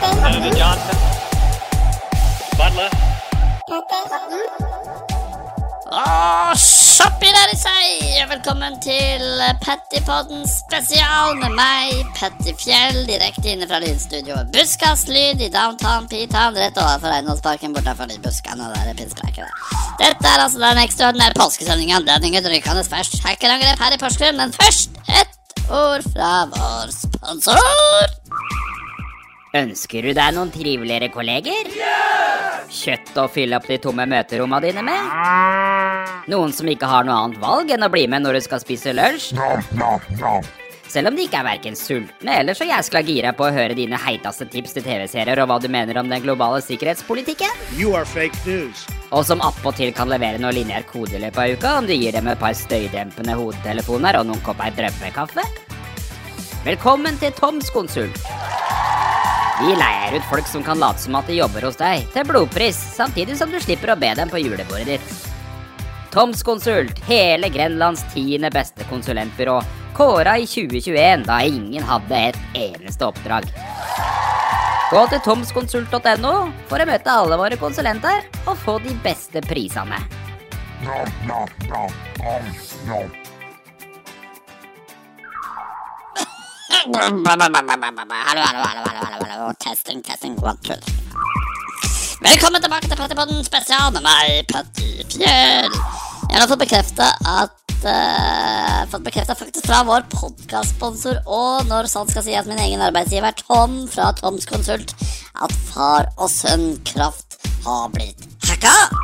Senator Johnson. Butler. Åh, shoppi der i seg! Velkommen til Pettypodden spesial med meg, Petty Fjell, direkte inne fra lydstudioet Busskaslyd i downtown P-town, rett overfor Eiendomsparken bortenfor de buskene og der pisspreiket der. Dette er altså den ekstraordinære påskesendinga anledningen og rykende først. Hackerangrep her i Porsgrunn, men først et ord fra vår sponsor. Ønsker du deg noen triveligere kolleger? Yes! Kjøtt å fylle opp de tomme møterommene dine med? Noen som ikke har noe annet valg enn å bli med når du skal spise lunsj? Selv om de ikke er verken sultne eller så jæskla gira på å høre dine heiteste tips til TV-serier og hva du mener om den globale sikkerhetspolitikken? You are fake news. Og som attpåtil kan levere noe lineær kode i løpet av uka om du gir dem et par støydempende hodetelefoner og noen kopper drømmekaffe? Velkommen til Toms konsult. Vi leier ut folk som kan late som at de jobber hos deg, til blodpris, samtidig som du slipper å be dem på julebordet ditt. Toms konsult, hele Grenlands tiende beste konsulentbyrå, kåra i 2021 da ingen hadde et eneste oppdrag. Gå til tomskonsult.no for å møte alle våre konsulenter og få de beste prisene. Hallo, hallo, hallo, hallo, hallo, hallo. Testing, testing, one, two. Velkommen tilbake til Pettypodden spesial med meg, Petty Fjell. Jeg har fått bekrefta at uh, Fått bekrefta faktisk fra vår podkastsponsor og når sant skal si at min egen arbeidsgiver Tom fra Toms Konsult at far og sønn Kraft har blitt hacka.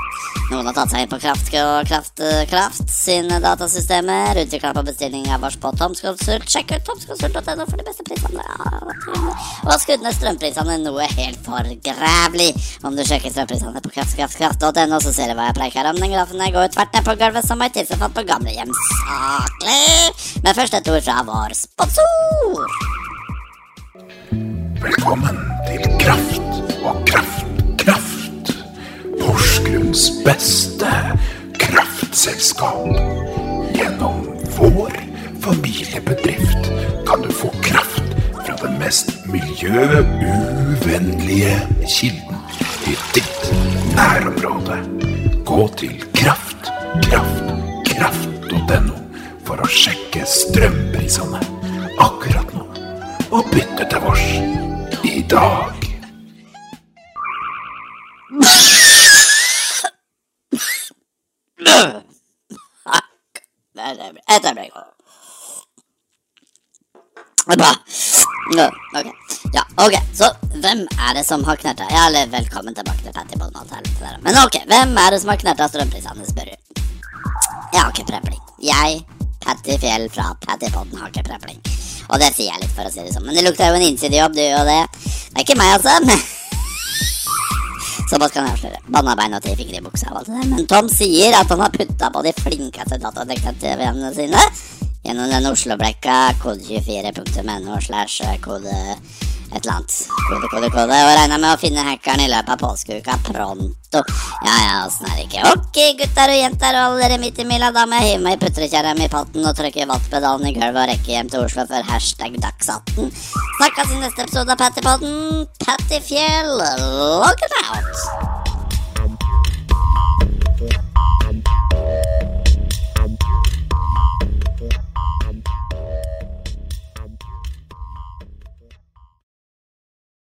Noen har tatt seg inn på Kraft og Kraft, Kraft sine datasystemer, utvikla på bestilling av oss på Tomskonsult. Sjekk ut tomskonsult.no for de beste prisene. Ja, og skudd ned strømprisene noe helt forgrævlig. Om du sjekker strømprisene på kraftkraftkraft.no, så ser du hva jeg pleier om. Den grafen jeg går tvert ned på gulvet som ei tilsefant på gamlehjem. Saklig! Men først et ord fra vår sponsor. Velkommen til Kraft og Kraft. Porsgrunns beste kraftselskap. Gjennom vår familiebedrift kan du få kraft fra den mest miljøuvennlige kilden i ditt nærområde. Gå til kraft, kraft, kraft.no for å sjekke strømprisene akkurat nå. Og bytte til vårs i dag. Dette ble godt. Bra. Ok. Ja, ok. Så hvem er det som har knerta Ja, eller velkommen tilbake til helvete der. Men ok, hvem er det som har knerta strømprisene, spør du. Jeg har ikke prepling. Jeg, Patty Fjell fra Pattypodden, har ikke prepling. Og det sier jeg litt for å si det sånn. Men det lukter jo en innsidejobb, du, og det Det er ikke meg, altså. Såpass kan jeg avsløre. Banna bein og tre fingre i buksa og alt det der. Men Tom sier at han har putta på de flinkeste datadetektivene sine gjennom den Oslo-blekka kode24.no slash kode et eller annet. Kode, kode, kode. Og regner med å finne hackeren i løpet av påskeuka pronto. Ja ja, åssen er det ikke? Ok, gutter og jenter og alle dere midt i mila, da må jeg hive meg i putrekjerra mi i potten og trykke vattpedalen i gulvet og rekke hjem til Oslo før hashtag Dags18. Snakkes i neste episode av Pattypodden. Pattyfjell, look it out!